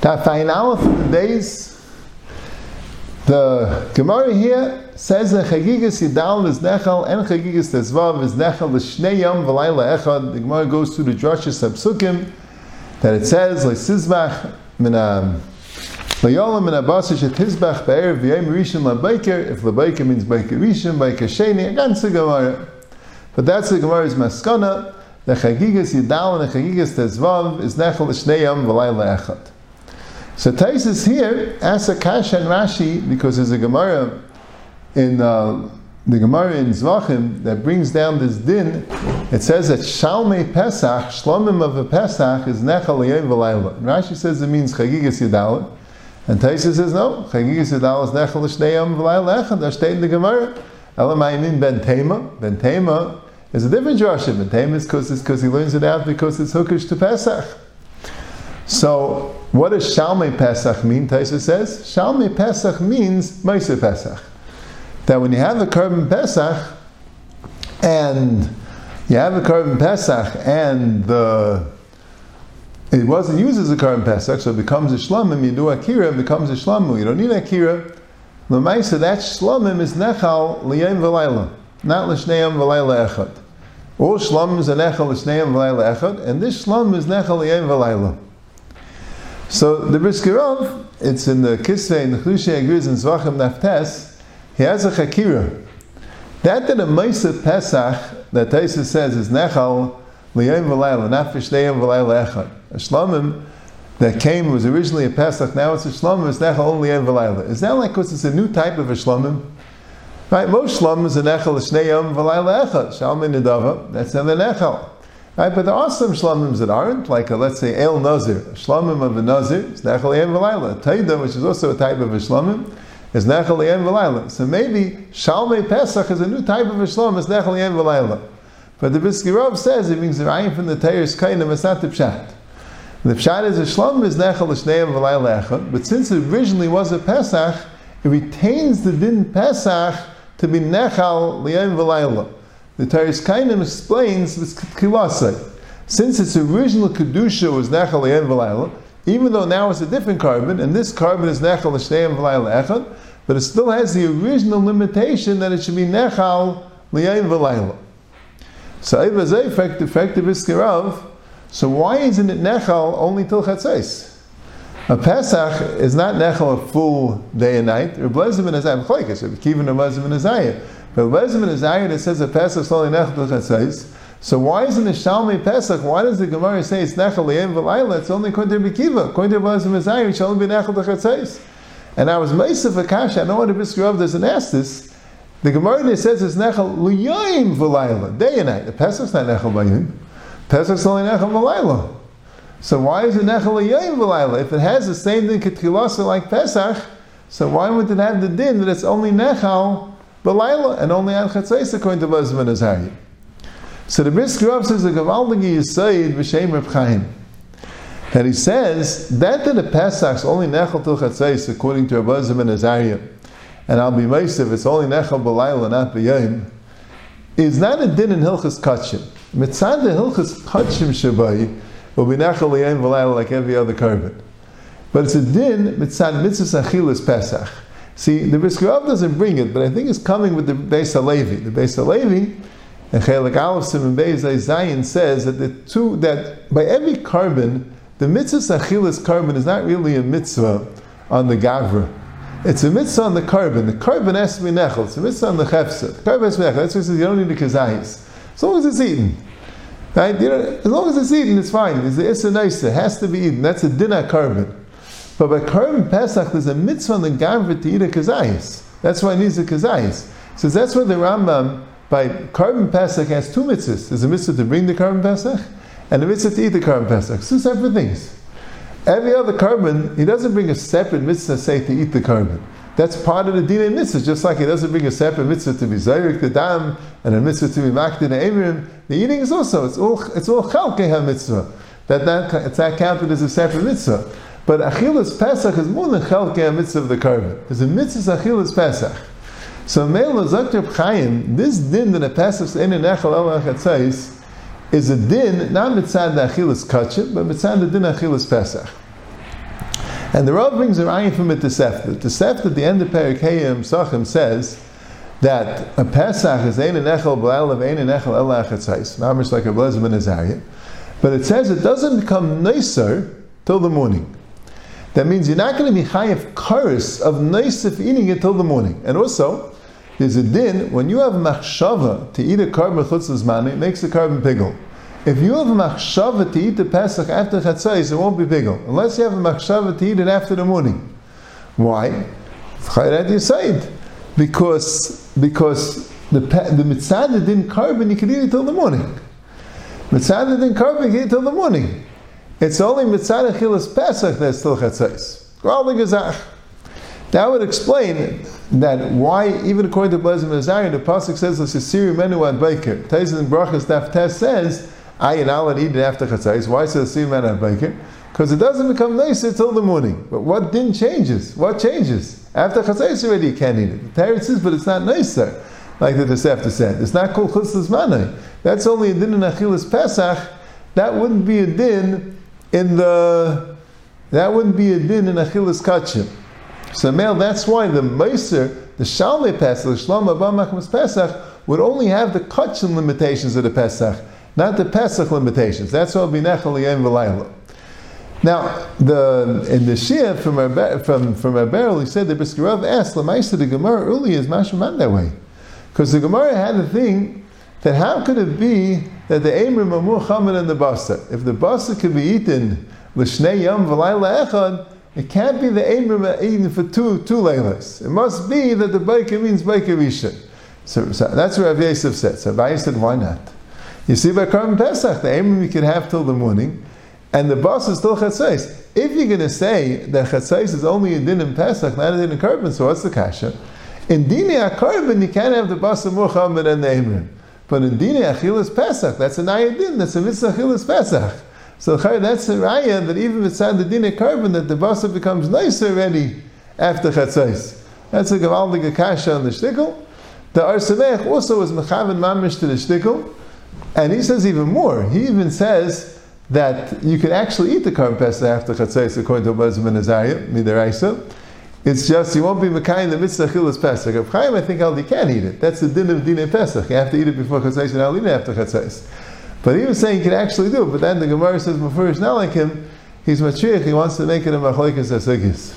Tafayin Aleph in the days. The Gemara here says that Chagigas Yidal is Nechal and Chagigas Tezvav is Nechal L'Shnei Yom V'Layla Echad. The Gemara goes through the Drashas Sapsukim that it says L'Sizbach Min Layolam Min Abasa Shetizbach Be'er V'Yem Rishon LaBaiker If LaBaiker means Baiker Rishon, Baiker Sheni, against the Gemara. But that's the Gemara's Maskana. The Chagigas Yidal and the Chagigas Tezvav is Nechal L'Shnei Yom V'Layla Echad. So Tosfos here asks a kasha and Rashi because there's a Gemara in uh, the Gemara in Zvachim that brings down this din. It says that Shalmei Pesach, Shlomim of a Pesach is Nechal Yom V'Layla. Rashi says it means Chagigas Yidal, and Tosfos says no, Chagigas Yidal is Nechal L'Shnei Yom V'Layla Echad. That's stated in the Gemara. Elamayim Ben Tema. Ben Tema is a different drasha. Ben Tema is because he learns it out because it's hookish to Pesach. So, what does Shalmei Pesach mean? Taisa says Shalmei Pesach means Meiser Pesach. That when you have a carbon Pesach and you have a carbon Pesach and the it wasn't used as a carbon Pesach, so it becomes a shlomim. You do akira, it becomes a shlomim. You don't need akira. The Meiser that shlomim is nechal liyem v'layla, not l'shneyam v'layla echad. All shlomim is a nechal l'shneyam v'layla echad, and this shlomim is nechal liyem v'layla. So the Brisker Rav, it's in the Kisvei, in the Chlushe agrees in Zvachim Naftes, he has a Chakira. That that a Maisa Pesach, that Taisa says is Nechal, Liyayim V'layla, not Fishneyim V'layla Echad. A Shlomim that came was originally a Pesach, now it's a Shlomim, it's Nechal only Liyayim V'layla. Is that like, because it's a new type of a Shlomim? Right, most Shlomim is a Nechal, Shneyim V'layla Echad. Shalmin Nidava, that's not a Nechal. Right, but there are some shlomims that aren't, like a, let's say El Nazir. A shlomim of a Nazir is Nechal Yem V'layla. Taida, which is also a type of a shlomim, is Nechal Yem V'layla. So maybe Shalmei Pesach is a new type of a shlomim, is Nechal Yem V'layla. But the Brisker Rav says it means the Rayim from the Teir's Kainim, it's not the Pshat. The Pshat is a shlomim is Nechal L'shnei V'layla Echad, but since it originally was a Pesach, it retains the din Pesach to be Nechal L'yem V'layla. The Teres Kainim explains this kilasai. Since its original kedusha was nechal le'en v'layla, even though now it's a different carbon, and this carbon is nechal l'shnei v'layla echad, but it still has the original limitation that it should be nechal le'en v'layla. So Eivazay effective effective is So why isn't it nechal only till chatzais? A Pesach is not nechal a full day and night. Lezim and Azayim chlekes. Reb Kivin and Lezim and Azayim. But Lezim and Azayim it says a Pesach is only nechal till chatzais. So why isn't the Shalmei Pesach? Why does the Gemara say it's nechal le'em v'layla? It's only to Bekiva. To Lezim and Azayim, it shall only be nechal till chatzais. And I was Meisif Akasha. I know what the Brisker doesn't ask this. The Gemara says it's nechal l'yayim v'layla, day and night. The Pesach's not nechal b'yim. Pesach's only nechal v'layla. So why is it nechal l'yayim v'layla? If it has the same thing ketilasa like Pesach, so why would it have the din that it's only nechal v'layla and only on chatzais according to Lezim and Azariah? So the Brisker says the Gavaldagi Yisayid v'shem Reb Chaim. That he says that the Pesach's only nechal til chatzais according to Rabbi and Azariah and I'll be Meisiv, it's only Nechal B'layla, not B'yayim, is not a din in Hilchas Kachim. Mitzad the Hilchas Kachim Shabai will be Nechal B'yayim B'layla like every other carbon. But it's a din Mitzad Mitzvah Achilas Pesach. See, the Brisker Rav doesn't bring it, but I think it's coming with the Beis Halevi. The Beis Halevi, and Chelik Aleph Simon Beis Zayin says that the two, that by every carbon, the Mitzvah Achilas carbon is not really a mitzvah on the Gavra. It's a mitzvah on the carbon. The carbon has to be nechel. It's a mitzvah on the chefsa. The carbon has to be nechel. That's why you don't need the kazayis. As long as it's eaten. Right? You know, as long as it's eaten, it's fine. It's the issa. It has to be eaten. That's a dinner carbon. But by carbon pesach, there's a mitzvah on the garvet to eat a kazayis. That's why it needs a kazayis. So that's why the Rambam, by carbon pesach, has two mitzvahs. There's a mitzvah to bring the carbon pesach, and a mitzvah to eat the carbon pesach. Two separate things. Every other carbon, he doesn't bring a separate mitzvah say to eat the carbon. That's part of the din mitzvah, just like he doesn't bring a separate mitzvah to be zayrik the dam and a mitzvah to be makdin the emrim. The eating is also it's all it's all chalkei mitzvah. That that it's not counted as a separate mitzvah. But achilas pesach is more than chalkei mitzvah of the carbon. There's a mitzvah achilas pesach. So Mela Zakter Chaim, this din that a pesach in an echel el is a din, not mitzad the achilas kachim, but mitzad the din achilas pesach. And the Rav brings a raya from it Tosefta. The Sefta at the end of Perikayim Sachim says that a Pesach is ein echel b'al of ein echel el achatzais. Like a blazim in Azariah. But it says it doesn't become nicer till the morning. That means you're not going to be chayiv karis of nice if eating it till the morning. And also, there's a din, when you have machshava to eat a carbon chutzlas mani, it makes the carbon piggle. If you have a machshava to eat the Pesach after Chatzais, it won't be piggle. Unless you have a machshava to eat it after the morning. Why? Because, because the, the mitzvah didn't carbon, you can eat it till the morning. Mitzvah didn't carbon, you can eat it till the morning. It's only mitzvah chilas Pesach that's still chatzais. That would explain that why, even according to Blazim Azariah, the pasuk says "L'sisiri menu ad baker." Taisin Brachas Daf Tes "I and Allah eat it after chatzais." Why says "L'sisiri menu ad baker"? Because it doesn't become nicer till the morning. But what din changes? What changes after chatzais already? You can't eat it. The parent says, but it's not nicer, like the Tosefta said. It's not called chutzlas manai. That's only a din in achilas Pesach. That wouldn't be a din in the that wouldn't be a din in achilas kachim. So male, that's why the meiser, the shalmei pesach, the shlom abamachmas pesach, would only have the kachim limitations of the pesach, not the pesach limitations. That's all binechal yem v'layla. Now, the in the shia from our, from from our barrel, he said the Brisker Rav asked Lamaisa the Gemara earlier is mashman that way, because the Gemara had a thing that how could it be that the Amrim are more than the basa? If the basa could be eaten l'shnei yom v'layla echad, it can't be the Amrim eaten for two two laylas. It must be that the baker means baker rishon. So, so, that's what Rav Yosef said. So Rav said, why not? You see, by Karm Pesach, the Amrim you can have till the morning, and the basa is still chatzais. If you're going to say that chatzais is only a din in Pesach, not a din in Karban, so what's the kasha? In Dini HaKarban, you can't have the basa more chamer than the Amrim. But in Dini Achilas Pesach, that's an ayadin, that's a mitzvah Achilas Pesach. So that's a raya that even inside the Dini carbon, that the basa becomes nice already after Chatzais. That's a Gavaldig Akasha on the Shtickle. The Ohr Sameach also was Mechavan Mamish to the Shtickle. And he says even more. He even says that you can actually eat the carbon pesach after chatzais according to Bezim and Azariah, midaraisa. It's just you won't be Mekayim the mitzvah chilas Pesach. Of Chaim, I think you can eat it. That's the din of din Pesach. You have to eat it before Chatzais and I'll eat it after Chatzais. But he was saying you can actually do it. But then the Gemara says he's not like him, he's matriach. He wants to make it a machlekes asugis.